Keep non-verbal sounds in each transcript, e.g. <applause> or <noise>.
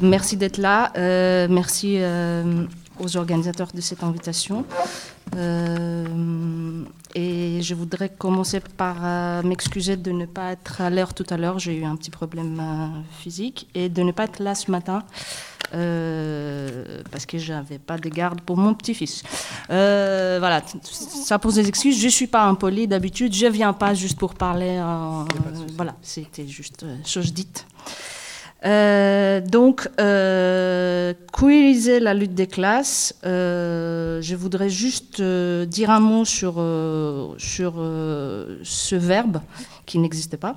Merci d'être là. Euh, merci euh, aux organisateurs de cette invitation. Euh, et je voudrais commencer par m'excuser de ne pas être à l'heure tout à l'heure. J'ai eu un petit problème physique et de ne pas être là ce matin. parce que j'avais pas de garde pour mon petit-fils. voilà, ça pose des excuses. Je suis pas impoli d'habitude. Je viens pas juste pour parler. voilà, c'était juste chose dite. Euh, donc, euh, queeriser la lutte des classes, euh, je voudrais juste euh, dire un mot sur, sur ce verbe qui n'existe pas.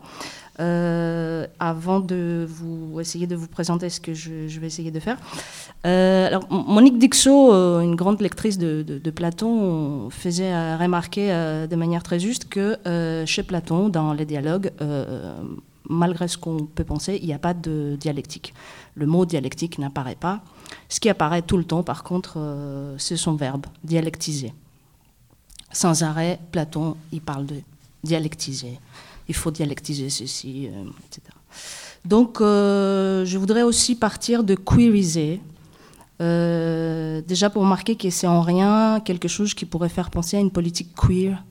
avant de vous essayer de vous présenter ce que je, vais essayer de faire. alors, Monique Dixot, une grande lectrice de, de Platon, faisait remarquer de manière très juste que chez Platon, dans les dialogues, malgré ce qu'on peut penser, il n'y a pas de dialectique. Le mot dialectique n'apparaît pas. Ce qui apparaît tout le temps, par contre, euh, c'est son verbe, dialectiser. Sans arrêt, Platon, il parle de dialectiser. Il faut dialectiser ceci, euh, etc. Donc, euh, je voudrais aussi partir de queeriser. déjà pour marquer que c'est en rien quelque chose qui pourrait faire penser à une politique queer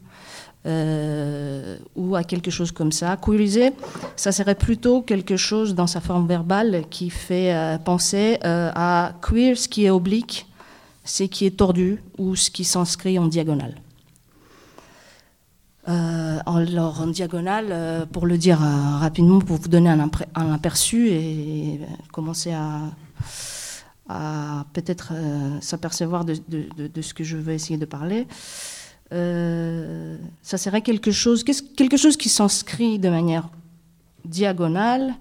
euh, ou à quelque chose comme ça. Queeriser, ça serait plutôt quelque chose dans sa forme verbale qui fait euh, penser euh, à queer, ce qui est oblique, ce qui est tordu ou ce qui s'inscrit en diagonale. alors en diagonale, pour le dire rapidement, pour vous donner un, aperçu et commencer à, peut-être s'apercevoir de, de, ce que je veux essayer de parler. Euh, ça serait quelque chose, quelque chose qui s'inscrit de manière diagonale,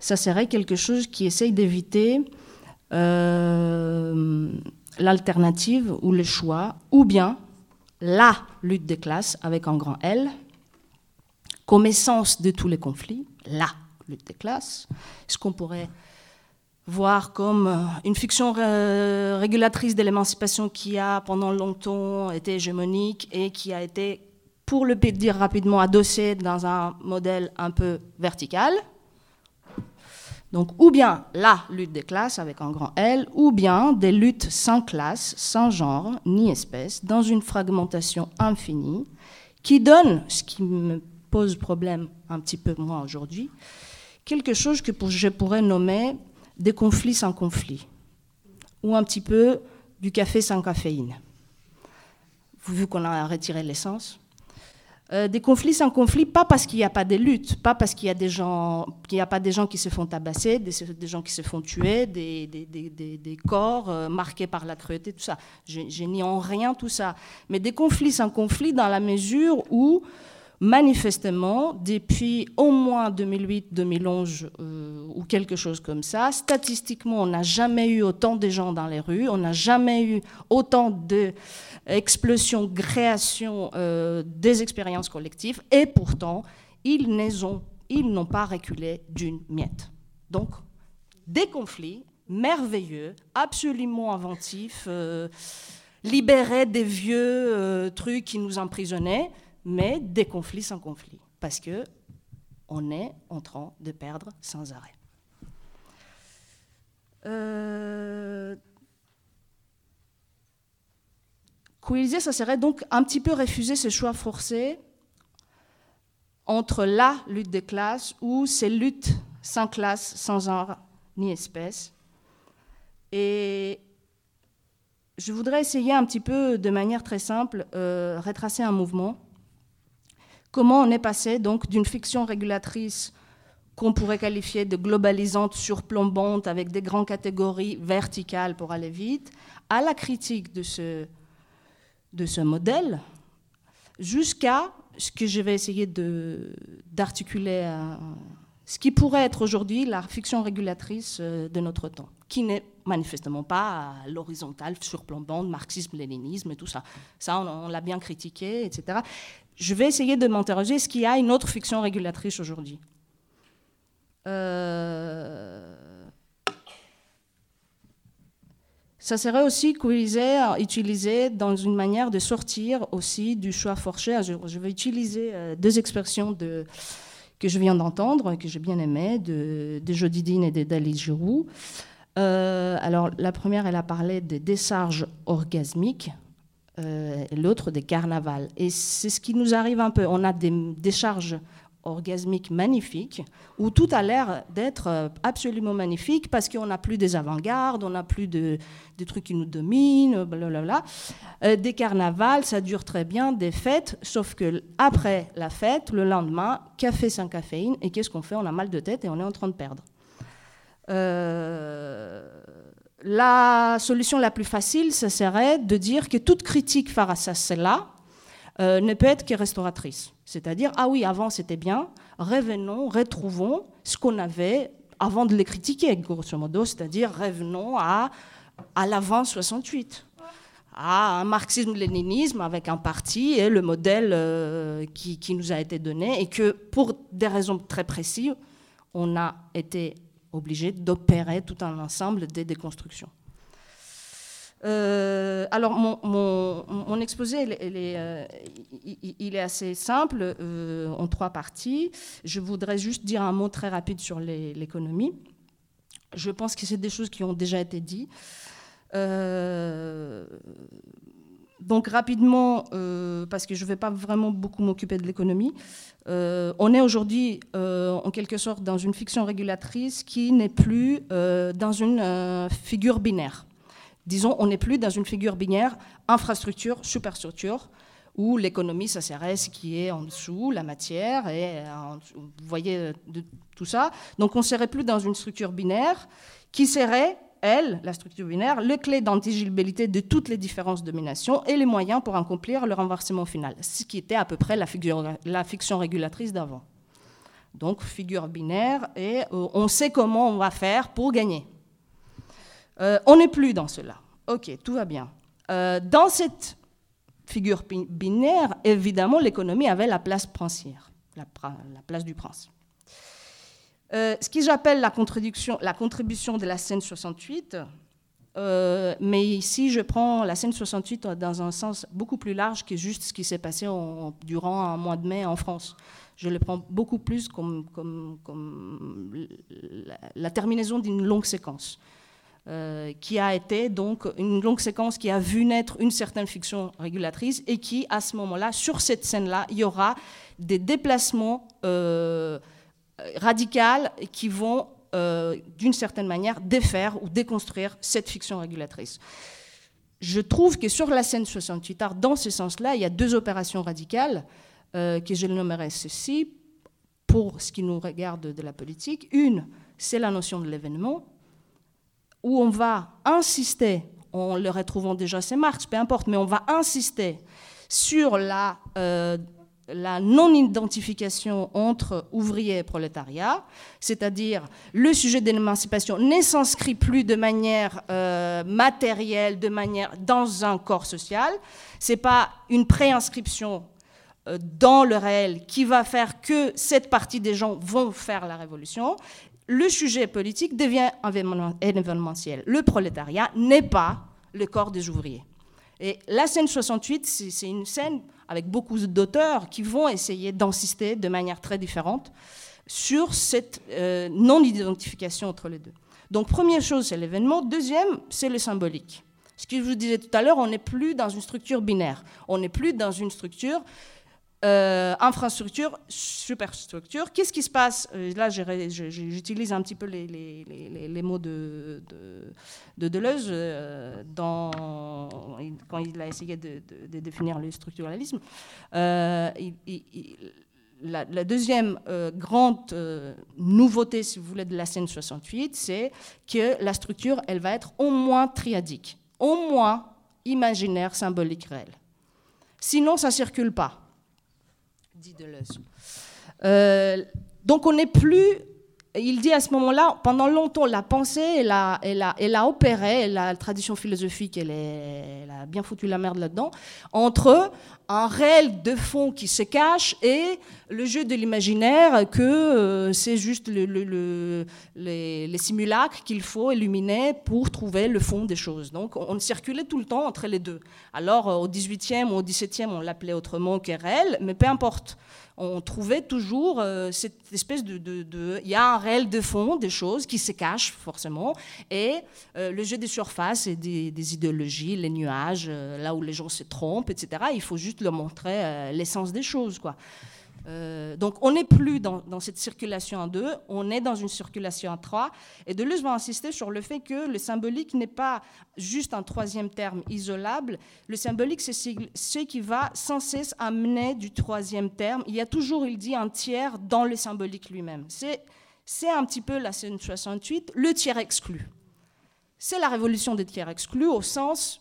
ça serait quelque chose qui essaye d'éviter euh, l'alternative ou le choix, ou bien la lutte des classes avec un grand L, comme essence de tous les conflits, la lutte des classes, ce qu'on pourrait voir comme euh, une fiction régulatrice de l'émancipation qui a pendant longtemps été hégémonique et qui a été, pour le dire rapidement, adossée dans un modèle un peu vertical. Donc, ou bien la lutte des classes avec un grand L, ou bien des luttes sans classe, sans genre, ni espèce, dans une fragmentation infinie, qui donne, ce qui me pose problème un petit peu moi aujourd'hui, quelque chose que je pourrais nommer des conflits sans conflit, ou un petit peu du café sans caféine, vu qu'on a retiré l'essence. Euh, des conflits sans conflit, pas parce qu'il n'y a pas de luttes, pas parce qu'il y a des n'y a pas des gens qui se font tabasser, des, gens qui se font tuer, des, des, corps euh, marqués par la cruauté, tout ça. Je, je nie en rien tout ça. Mais des conflits sans conflit dans la mesure où manifestement, depuis au moins 2008-2011 euh, ou quelque chose comme ça, statistiquement, on n'a jamais eu autant de gens dans les rues, on n'a jamais eu autant d'explosions, création euh, des expériences collectives, et pourtant, ils n'ont pas reculé d'une miette. Donc, des conflits merveilleux, absolument inventifs, euh, libérés des vieux trucs qui nous emprisonnaient, mais des conflits sans conflit, parce que on est en train de perdre sans arrêt. Euh, ça serait donc un petit peu refuser ce choix forcé entre la lutte des classes ou ces luttes sans classe, sans genre ni espèce. Et je voudrais essayer un petit peu, de manière très simple, euh, retracer un mouvement Comment on est passé donc d'une fiction régulatrice qu'on pourrait qualifier de globalisante, surplombante, avec des grandes catégories verticales pour aller vite, à la critique de ce, modèle, jusqu'à ce que je vais essayer d'articuler, ce qui pourrait être aujourd'hui la fiction régulatrice euh, de notre temps, qui n'est manifestement pas l'horizontale, surplombante, marxisme, léninisme et tout ça. Ça, on l'a bien critiqué, etc je vais essayer de m'interroger, est-ce qu'il y a une autre fiction régulatrice aujourd'hui? Euh, Ça serait aussi utilisé dans une manière de sortir aussi du choix forché. Je, vais utiliser euh, deux expressions que je viens d'entendre, que j'ai bien aimé, de, de Jodidine et de Dali Giroux. alors, la première, elle a parlé des décharges orgasmiques, et l'autre des carnavals. Et c'est ce qui nous arrive un peu. On a des décharges orgasmique magnifique, où tout a l'air d'être euh, absolument magnifique parce qu'on n'a plus des avant-gardes, on n'a plus de, des trucs qui nous dominent, blablabla. Euh, des carnavals, ça dure très bien, des fêtes, sauf que après la fête, le lendemain, café sans caféine, et qu'est-ce qu'on fait? On a mal de tête et on est en train de perdre. Euh, la solution la plus facile, ce serait de dire que toute critique face à cela ne peut être que restauratrice. C'est-à-dire, ah oui, avant c'était bien, revenons, retrouvons ce qu'on avait avant de les critiquer, grosso modo, c'est-à-dire revenons à, à l'avant 68, à un marxisme-léninisme avec un parti et le modèle euh, qui, qui, nous a été donné, et que pour des raisons très précises, on a été obligé d'opérer tout un ensemble de déconstructions. Euh, alors, mon, exposé, euh, il, est, assez simple, euh, en trois parties. Je voudrais juste dire un mot très rapide sur l'économie. Je pense que c'est des choses qui ont déjà été dites. Donc, rapidement, parce que je ne vais pas vraiment beaucoup m'occuper de l'économie, on est aujourd'hui, en quelque sorte, dans une fiction régulatrice qui n'est plus dans une figure binaire. Disons, on n'est plus dans une figure binaire infrastructure, superstructure, où l'économie, ça serait ce qui est en dessous, la matière, et vous voyez euh, tout ça. Donc on ne serait plus dans une structure binaire qui serait, elle, la structure binaire, le clé d'antigilabilité de toutes les différences de domination et les moyens pour accomplir le renversement final, ce qui était à peu près la fiction régulatrice d'avant. Donc figure binaire, et euh, on sait comment on va faire pour gagner. Euh, on n'est plus dans cela. Ok, tout va bien. Euh, dans cette figure binaire, évidemment, l'économie avait la place princière, la, place du prince. Euh, ce que j'appelle la, contribution de la scène 68, mais ici je prends la scène 68 dans un sens beaucoup plus large que juste ce qui s'est passé durant un mois de mai en France. Je le prends beaucoup plus comme, la terminaison d'une longue séquence. Euh, qui a été donc une longue séquence qui a vu naître une certaine fiction régulatrice et qui, à ce moment-là, sur cette scène-là, il y aura des déplacements euh, radicaux qui vont, euh, d'une certaine manière, défaire ou déconstruire cette fiction régulatrice. Je trouve que sur la scène 68 art, dans ce sens-là, il y a deux opérations radicales que je nommerai ceci pour ce qui nous regarde de la politique. Une, c'est la notion de l'événement, où on va insister, on le retrouvons déjà chez Marx, peu importe, mais on va insister sur la, euh, la non-identification entre ouvriers et prolétariat, c'est-à-dire le sujet de l'émancipation ne s'inscrit plus de manière euh, matérielle, de manière dans un corps social. C'est pas une préinscription euh, dans le réel qui va faire que cette partie des gens vont faire la révolution le sujet politique devient événementiel. Le prolétariat n'est pas le corps des ouvriers. Et la scène 68, c'est une scène avec beaucoup d'auteurs qui vont essayer d'insister de manière très différente sur cette euh, non-identification entre les deux. Donc première chose, c'est l'événement. Deuxième, c'est le symbolique. Ce que je vous disais tout à l'heure, on n'est plus dans une structure binaire. On n'est plus dans une structure euh, infrastructure, superstructure. Qu'est-ce qui se passe euh, Là, j'utilise un petit peu les, mots de, de, Deleuze euh, quand il a essayé de, définir le structuralisme. la, deuxième grande nouveauté, si vous voulez, de la scène 68, c'est que la structure, elle va être au moins triadique, au moins imaginaire, symbolique, réel. Sinon, ça ne circule pas dit Deleuze. Euh, donc on n'est plus, il dit à ce moment-là, pendant longtemps, la pensée, elle a, elle a, elle a opéré, la tradition philosophique, elle, a bien foutu la merde là-dedans, entre un réel de fond qui se cache et le jeu de l'imaginaire que euh, c'est juste le, le, les, les, simulacres qu'il faut illuminer pour trouver le fond des choses. Donc on circulait tout le temps entre les deux. Alors euh, au 18e ou au 17e, on l'appelait autrement que réel, mais peu importe. On trouvait toujours euh, cette espèce de... Il y a un réel de fond, des choses qui se cachent forcément, et euh, le jeu des surfaces et des, idéologies, les nuages, euh, là où les gens se trompent, etc., il faut juste leur montrer l'essence des choses. quoi. Euh, donc on n'est plus dans, cette circulation en deux, on est dans une circulation en trois. Et Deleuze va insister sur le fait que le symbolique n'est pas juste un troisième terme isolable. Le symbolique, c'est ce qui va sans cesse amener du troisième terme. Il y a toujours, il dit, un tiers dans le symbolique lui-même. C'est un petit peu la scène 68, le tiers exclu. C'est la révolution des tiers exclus au sens,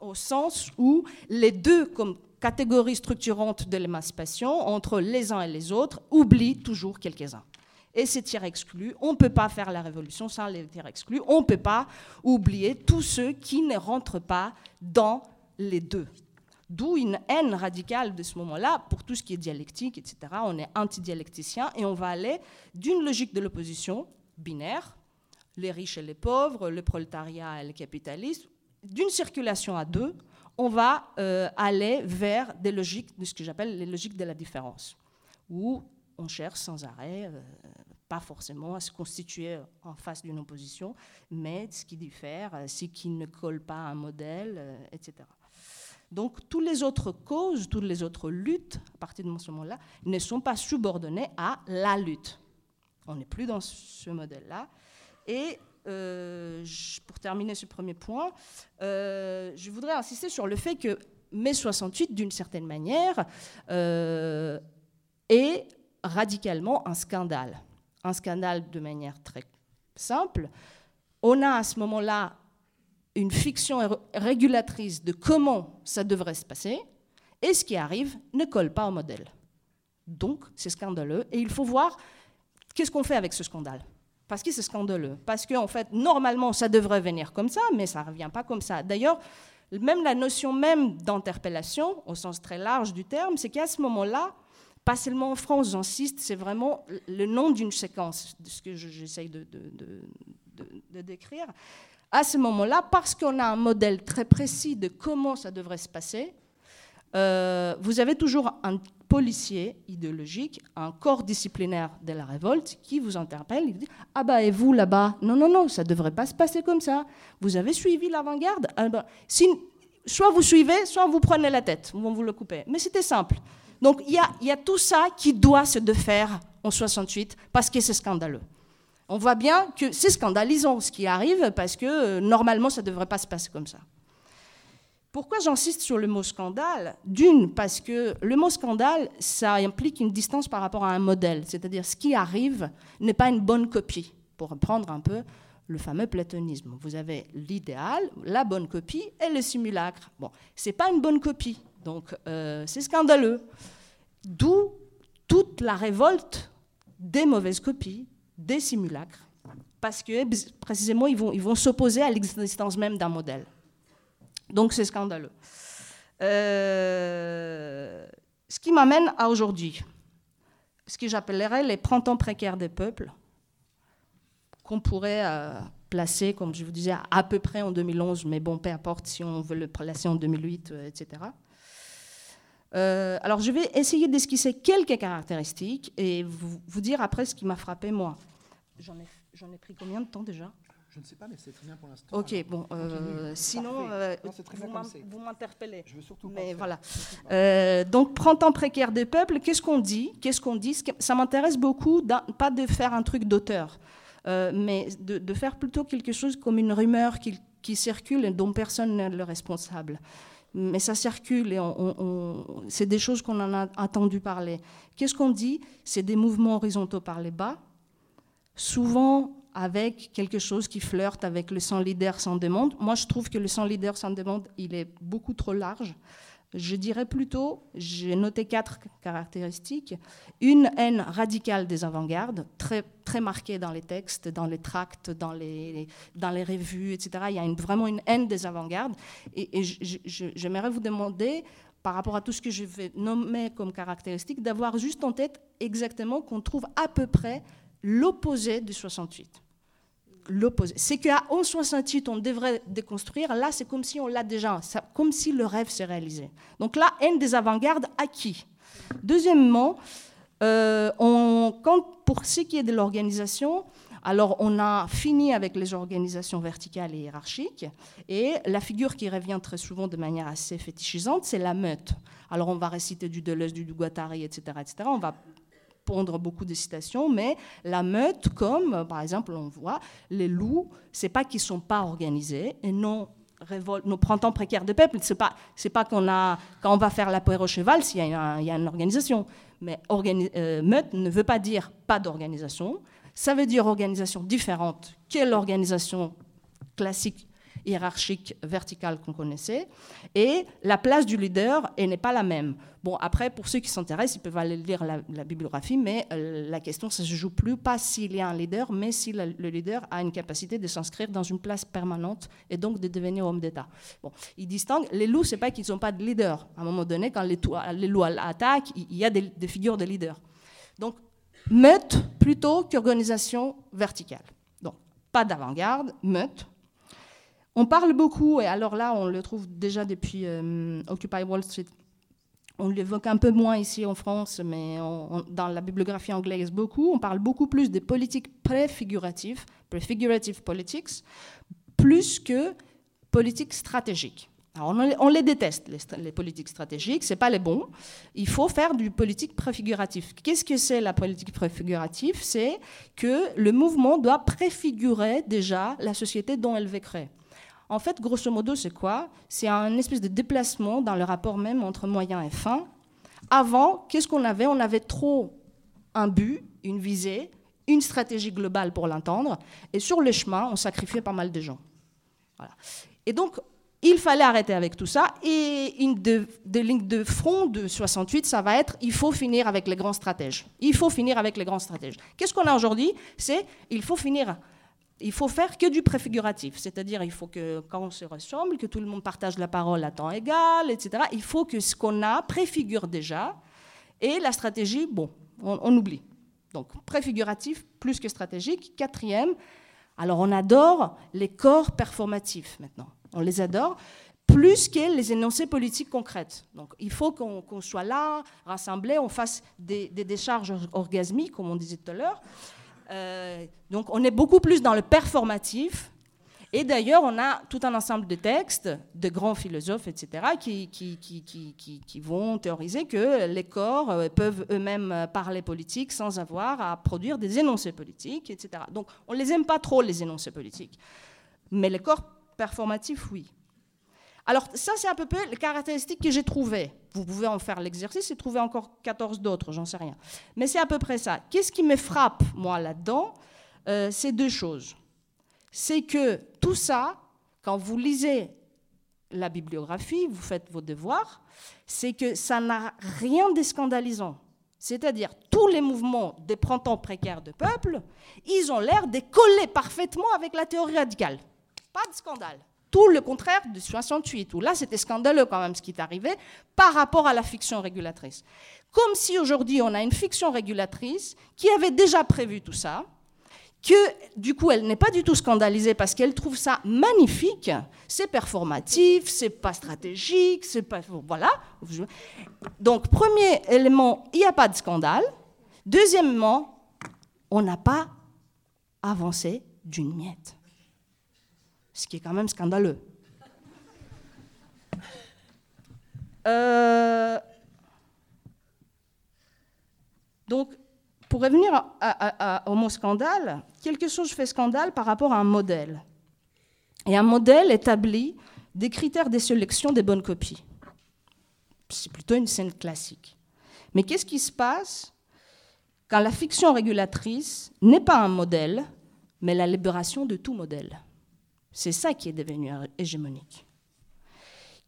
au sens où les deux, comme catégorie structurante de l'émancipation entre les uns et les autres oublie toujours quelques-uns. Et ces tiers exclus, on ne peut pas faire la révolution sans les tiers exclus, on ne peut pas oublier tous ceux qui ne rentrent pas dans les deux. D'où une haine radicale de ce moment-là pour tout ce qui est dialectique, etc. On est anti-dialecticien et on va aller d'une logique de l'opposition binaire, les riches et les pauvres, le prolétariat et le capitalisme, d'une circulation à deux on va euh, aller vers des logiques, ce que j'appelle les logiques de la différence, où on cherche sans arrêt, euh, pas forcément à se constituer en face d'une opposition, mais ce qui diffère, euh, ce qui ne colle pas à un modèle, etc. Donc, toutes les autres causes, toutes les autres luttes, à partir de ce moment-là, ne sont pas subordonnées à la lutte. On n'est plus dans ce modèle-là. Et euh, pour terminer ce premier point, euh, je voudrais insister sur le fait que mai 68, d'une certaine manière, euh, est radicalement un scandale. Un scandale de manière très simple. On a à ce moment-là une fiction régulatrice de comment ça devrait se passer, et ce qui arrive ne colle pas au modèle. Donc, c'est scandaleux, et il faut voir qu'est-ce qu'on fait avec ce scandale. Parce que c'est scandaleux. Parce qu'en fait, normalement, ça devrait venir comme ça, mais ça ne revient pas comme ça. D'ailleurs, même la notion même d'interpellation, au sens très large du terme, c'est qu'à ce moment-là, pas seulement en France, j'insiste, c'est vraiment le nom d'une séquence, de ce que j'essaye de, de, décrire. À ce moment-là, parce qu'on a un modèle très précis de comment ça devrait se passer, euh, vous avez toujours un policier idéologique, un corps disciplinaire de la révolte qui vous interpelle, il dit Ah bah et vous là-bas? Non, non, non, ça ne devrait pas se passer comme ça. Vous avez suivi l'avant-garde? Ah bah, Soit vous suivez, soit vous prenez la tête, on vous le couper. Mais c'était simple. Donc il y a, y a, tout ça qui doit se défaire en 68 parce que c'est scandaleux. On voit bien que c'est scandalisant ce qui arrive parce que euh, normalement ça ne devrait pas se passer comme ça. Pourquoi j'insiste sur le mot scandale? D'une, parce que le mot scandale, ça implique une distance par rapport à un modèle, c'est-à-dire ce qui arrive n'est pas une bonne copie, pour reprendre un peu le fameux platonisme. Vous avez l'idéal, la bonne copie et le simulacre. Bon, c'est pas une bonne copie, donc euh, c'est scandaleux. D'où toute la révolte des mauvaises copies, des simulacres, parce que précisément ils vont, ils vont s'opposer à l'existence même d'un modèle. Donc c'est scandaleux. Euh, ce qui m'amène à aujourd'hui, ce que j'appellerais les printemps précaires des peuples, qu'on pourrait euh, placer, comme je vous disais, à peu près en 2011, mais bon, peu importe si on veut le placer en 2008, etc. Euh, alors je vais essayer d'esquisser quelques caractéristiques et vous, dire après ce qui m'a frappé moi. J'en ai pris combien de temps déjà? Je ne sais pas, mais c'est très bien pour l'instant. Ok, bon. Euh, sinon, euh, vous m'interpellez. Je veux surtout mais voilà. Euh, donc, printemps précaire des peuples, qu'est-ce qu'on dit? Qu'est-ce qu'on dit? Ça m'intéresse beaucoup, pas de faire un truc d'auteur, mais de, faire plutôt quelque chose comme une rumeur qui, qui circule et dont personne n'est le responsable mais ça circule et c'est des choses qu'on en a entendu parler. Qu'est-ce qu'on dit? C'est des mouvements horizontaux par les bas, souvent avec quelque chose qui flirte avec le sans leader sans demande. Moi, je trouve que le sans leader sans demande, il est beaucoup trop large. Je dirais plutôt, j'ai noté quatre caractéristiques. Une haine radicale des avant-gardes, très, très marquée dans les textes, dans les tracts, dans les, dans les revues, etc. Il y a vraiment une haine des avant-gardes. Et, j'aimerais vous demander, par rapport à tout ce que je vais nommer comme caractéristique, d'avoir juste en tête exactement qu'on trouve à peu près l'opposé du 68 l'opposé. C'est qu'à 1168, on devrait déconstruire. Là, c'est comme si on l'a déjà, comme si le rêve s'est réalisé. Donc là, haine des avant-gardes à qui Deuxièmement, euh, on, pour ce qui est de l'organisation, alors on a fini avec les organisations verticales et hiérarchiques, et la figure qui revient très souvent de manière assez fétichisante, c'est la meute. Alors on va réciter du Deleuze, du Guattari, etc., etc. On va pondre beaucoup de citations, mais la meute, comme par exemple on voit, les loups, c'est pas qu'ils sont pas organisés et non nos printemps précaires de peuple, c'est pas c'est pas qu'on a quand on va faire la au cheval s'il y, a une organisation, mais euh, meute ne veut pas dire pas d'organisation, ça veut dire organisation différente que l'organisation classique hiérarchique verticale qu'on connaissait, et la place du leader n'est pas la même. Bon, après, pour ceux qui s'intéressent, ils peuvent aller lire la, bibliographie, mais euh, la question, ça ne se joue plus pas s'il y a un leader, mais si le, leader a une capacité de s'inscrire dans une place permanente et donc de devenir homme d'État. Bon, ils distinguent, les loups, c'est pas qu'ils n'ont pas de leader. À un moment donné, quand les, loups attaquent, il y a des, des figures de leader. Donc, meute plutôt qu'organisation verticale. Donc, pas d'avant-garde, meute, on parle beaucoup, et alors là, on le trouve déjà depuis euh, Occupy Wall Street. On l'évoque un peu moins ici en France, mais dans la bibliographie anglaise beaucoup. On parle beaucoup plus des politiques préfiguratives, prefigurative politics, plus que politiques stratégiques. On, les déteste, les, politiques stratégiques, ce pas les bons. Il faut faire du politique préfiguratif. Qu'est-ce que c'est la politique préfigurative? C'est que le mouvement doit préfigurer déjà la société dont elle veut créer. En fait, grosso modo, c'est quoi? C'est un espèce de déplacement dans le rapport même entre moyen et fin. Avant, qu'est-ce qu'on avait? On avait trop un but, une visée, une stratégie globale pour l'entendre, et sur le chemin, on sacrifiait pas mal de gens. Et donc, il fallait arrêter avec tout ça. Et une des lignes de front de 68, ça va être il faut finir avec les grands stratèges. Il faut finir avec les grands stratèges. Qu'est-ce qu'on a aujourd'hui? C'est il faut finir il faut faire que du préfiguratif, c'est-à-dire il faut que quand on se ressemble, que tout le monde partage la parole à temps égal, etc. Il faut que ce qu'on a préfigure déjà, et la stratégie, bon, on, oublie. Donc préfiguratif plus que stratégique. Quatrième, alors on adore les corps performatifs maintenant, on les adore plus que les énoncés politiques concrètes. Donc il faut qu'on soit là, rassemblés, on fasse des, des décharges orgasmiques, comme on disait tout à l'heure. Euh, donc on est beaucoup plus dans le performatif. Et d'ailleurs, on a tout un ensemble de textes de grands philosophes, etc., qui, qui, qui, qui vont théoriser que les corps euh, peuvent eux-mêmes parler politique sans avoir à produire des énoncés politiques, etc. Donc on ne les aime pas trop, les énoncés politiques. Mais les corps performatifs, oui. Alors ça, c'est à peu près les caractéristiques que j'ai trouvées. Vous pouvez en faire l'exercice et trouver encore 14 d'autres, j'en sais rien. Mais c'est à peu près ça. Qu'est-ce qui me frappe, moi, là-dedans euh, C'est deux choses. C'est que tout ça, quand vous lisez la bibliographie, vous faites vos devoirs, c'est que ça n'a rien de scandalisant. C'est-à-dire, tous les mouvements des printemps précaires de peuple, ils ont l'air de coller parfaitement avec la théorie radicale. Pas de scandale. Tout le contraire de 68, où là c'était scandaleux quand même ce qui est arrivé par rapport à la fiction régulatrice. Comme si aujourd'hui on a une fiction régulatrice qui avait déjà prévu tout ça, que du coup elle n'est pas du tout scandalisée parce qu'elle trouve ça magnifique, c'est performatif, c'est pas stratégique, c'est pas voilà. Donc premier élément, il n'y a pas de scandale. Deuxièmement, on n'a pas avancé d'une miette ce qui est quand même scandaleux. Euh, donc, pour revenir au mot scandale, quelque chose fait scandale par rapport à un modèle. Et un modèle établit des critères de sélection des bonnes copies. C'est plutôt une scène classique. Mais qu'est-ce qui se passe quand la fiction régulatrice n'est pas un modèle, mais la libération de tout modèle? C'est ça qui est devenu hégémonique.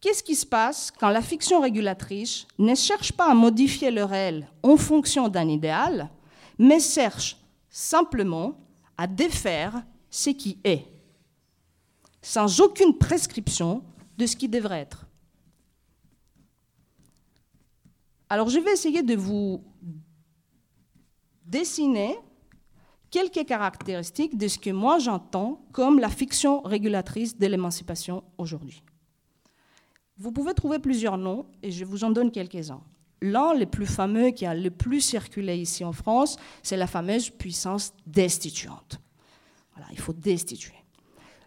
Qu'est-ce qui se passe quand la fiction régulatrice ne cherche pas à modifier le réel en fonction d'un idéal, mais cherche simplement à défaire ce qui est, sans aucune prescription de ce qui devrait être? Alors je vais essayer de vous dessiner quelques caractéristiques de ce que moi j'entends comme la fiction régulatrice de l'émancipation aujourd'hui. Vous pouvez trouver plusieurs noms et je vous en donne quelques-uns. l'un les plus fameux qui a le plus circulé ici en France, c'est la fameuse puissance destituante. Voilà, il faut destituer.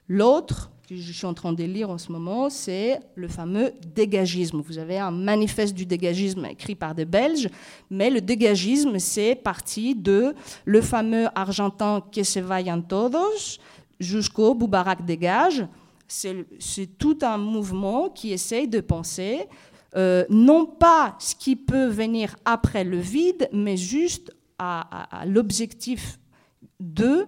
L'autre, que je suis en train de lire en ce moment, c'est le fameux dégagisme. Vous avez un manifeste du dégagisme écrit par des Belges, mais le dégagisme, c'est parti de le fameux argentin Que se vayan todos jusqu'au Boubarak dégage. C'est tout un mouvement qui essaye de penser euh, non pas ce qui peut venir après le vide, mais juste à, à l'objectif de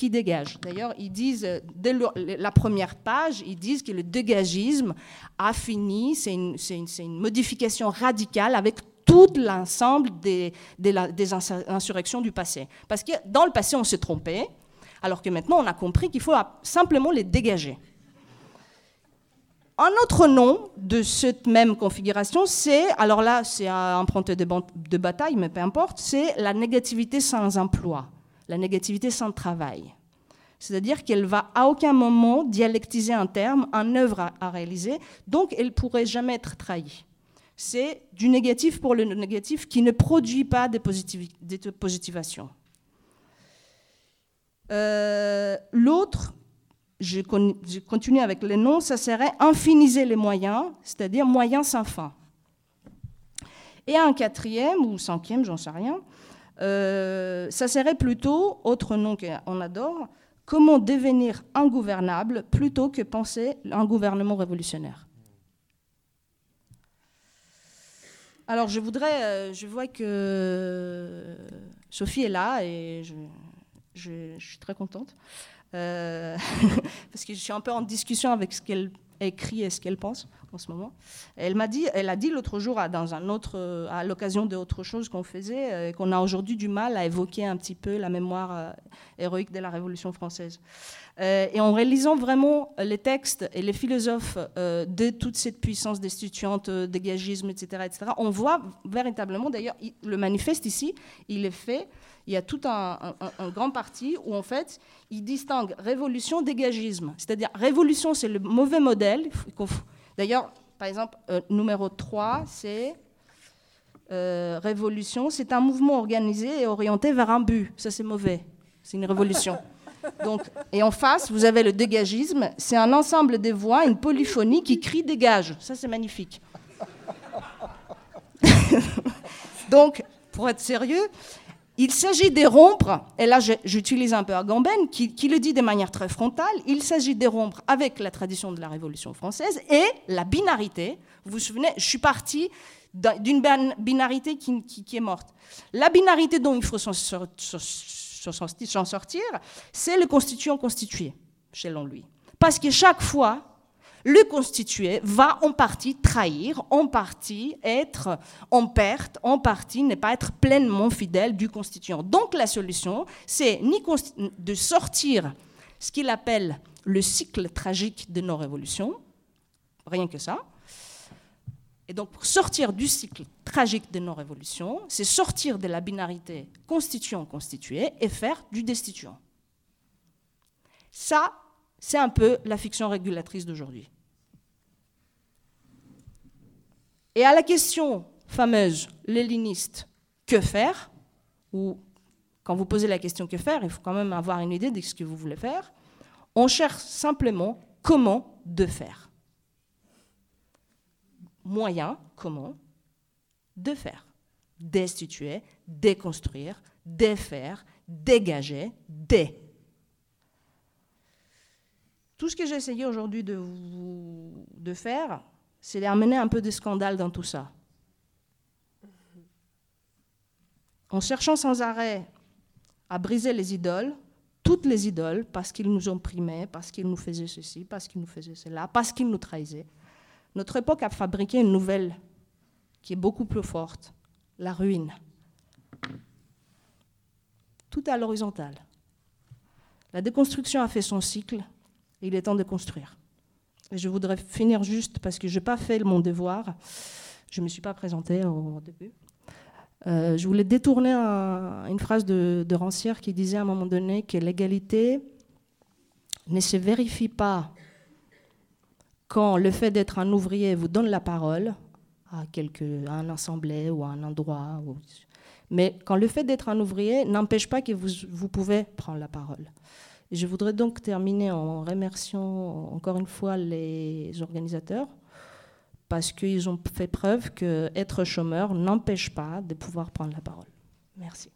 qui dégage. D'ailleurs, ils disent, euh, dès la première page, ils disent que le dégagisme a fini, c'est une, une, modification radicale avec tout l'ensemble des, insurrections du passé. Parce que dans le passé, on s'est trompé, alors que maintenant, on a compris qu'il faut simplement les dégager. Un autre nom de cette même configuration, c'est, alors là, c'est emprunté de, de bataille, mais peu importe, c'est la négativité sans emploi la négativité sans travail. C'est-à-dire qu'elle va à aucun moment dialectiser un terme, un œuvre à, réaliser, donc elle ne pourrait jamais être trahie. C'est du négatif pour le négatif qui ne produit pas de, positivation. Euh, l'autre, je, continue avec les noms, ça serait infiniser les moyens, c'est-à-dire moyens sans fin. Et un quatrième ou cinquième, j'en sais rien, ça serait plutôt, autre nom qu'on adore, comment devenir ingouvernable plutôt que penser un gouvernement révolutionnaire. Alors je voudrais, euh, je vois que Sophie est là et je, suis très contente euh, <laughs> parce que je suis un peu en discussion avec ce qu'elle écrit et ce qu'elle pense en ce moment. Elle m'a dit, elle a dit l'autre jour à, dans un autre, euh, l'occasion d'autre chose qu'on faisait, euh, qu'on a aujourd'hui du mal à évoquer un petit peu la mémoire euh, héroïque de la Révolution française. et en réalisant vraiment les textes et les philosophes de toute cette puissance destituante, dégagisme, etc., etc., on voit véritablement, d'ailleurs, le manifeste ici, il est fait il y a tout un, grand parti où en fait il distingue révolution dégagisme. C'est-à-dire révolution c'est le mauvais modèle. D'ailleurs, par exemple, euh, numéro 3, c'est euh, révolution. C'est un mouvement organisé et orienté vers un but. Ça, c'est mauvais. C'est une révolution. <laughs> Donc, et en face, vous avez le dégagisme. C'est un ensemble de voix, une polyphonie qui crie dégage. Ça, c'est magnifique. <laughs> <laughs> Donc, pour être sérieux, il s'agit de rompre, et là j'utilise un peu Agamben qui, qui, le dit de manière très frontale, il s'agit de rompre avec la tradition de la Révolution française et la binarité. Vous vous souvenez, je suis partie d'une binarité qui, qui, est morte. La binarité dont il faut s'en sortir, c'est le constituant constitué, selon lui. Parce que chaque fois, le constitué va en partie trahir, en partie être en perte, en partie ne pas être pleinement fidèle du constituant. Donc la solution, c'est de sortir ce qu'il appelle le cycle tragique de nos révolutions, rien que ça. Et donc sortir du cycle tragique de nos révolutions, c'est sortir de la binarité constituant-constitué et faire du destituant. Ça, c'est un peu la fiction régulatrice d'aujourd'hui. Et à la question fameuse, léniniste, que faire? Ou quand vous posez la question que faire, il faut quand même avoir une idée de ce que vous voulez faire. On cherche simplement comment de faire. Moyen, comment de faire. Destituer, déconstruire, défaire, dégager, dé. Tout ce que j'ai essayé aujourd'hui de, faire, c'est d'amener un peu de scandale dans tout ça. En cherchant sans arrêt à briser les idoles, toutes les idoles, parce qu'ils nous opprimaient, parce qu'ils nous faisaient ceci, parce qu'ils nous faisaient cela, parce qu'ils nous trahissaient, notre époque a fabriqué une nouvelle qui est beaucoup plus forte, la ruine. Tout à l'horizontale. La déconstruction a fait son cycle, il est temps de construire. Et je voudrais finir juste parce que je n'ai pas fait mon devoir. Je ne me suis pas présentée au début. Euh, je voulais détourner une phrase de, Rancière qui disait à un moment donné que l'égalité ne se vérifie pas quand le fait d'être un ouvrier vous donne la parole, à, quelque, à un assemblée ou à un endroit. Mais quand le fait d'être un ouvrier n'empêche pas que vous, vous pouvez prendre la parole. Je voudrais donc terminer en remerciant encore une fois les organisateurs parce qu'ils ont fait preuve qu'être chômeur n'empêche pas de pouvoir prendre la parole. Merci.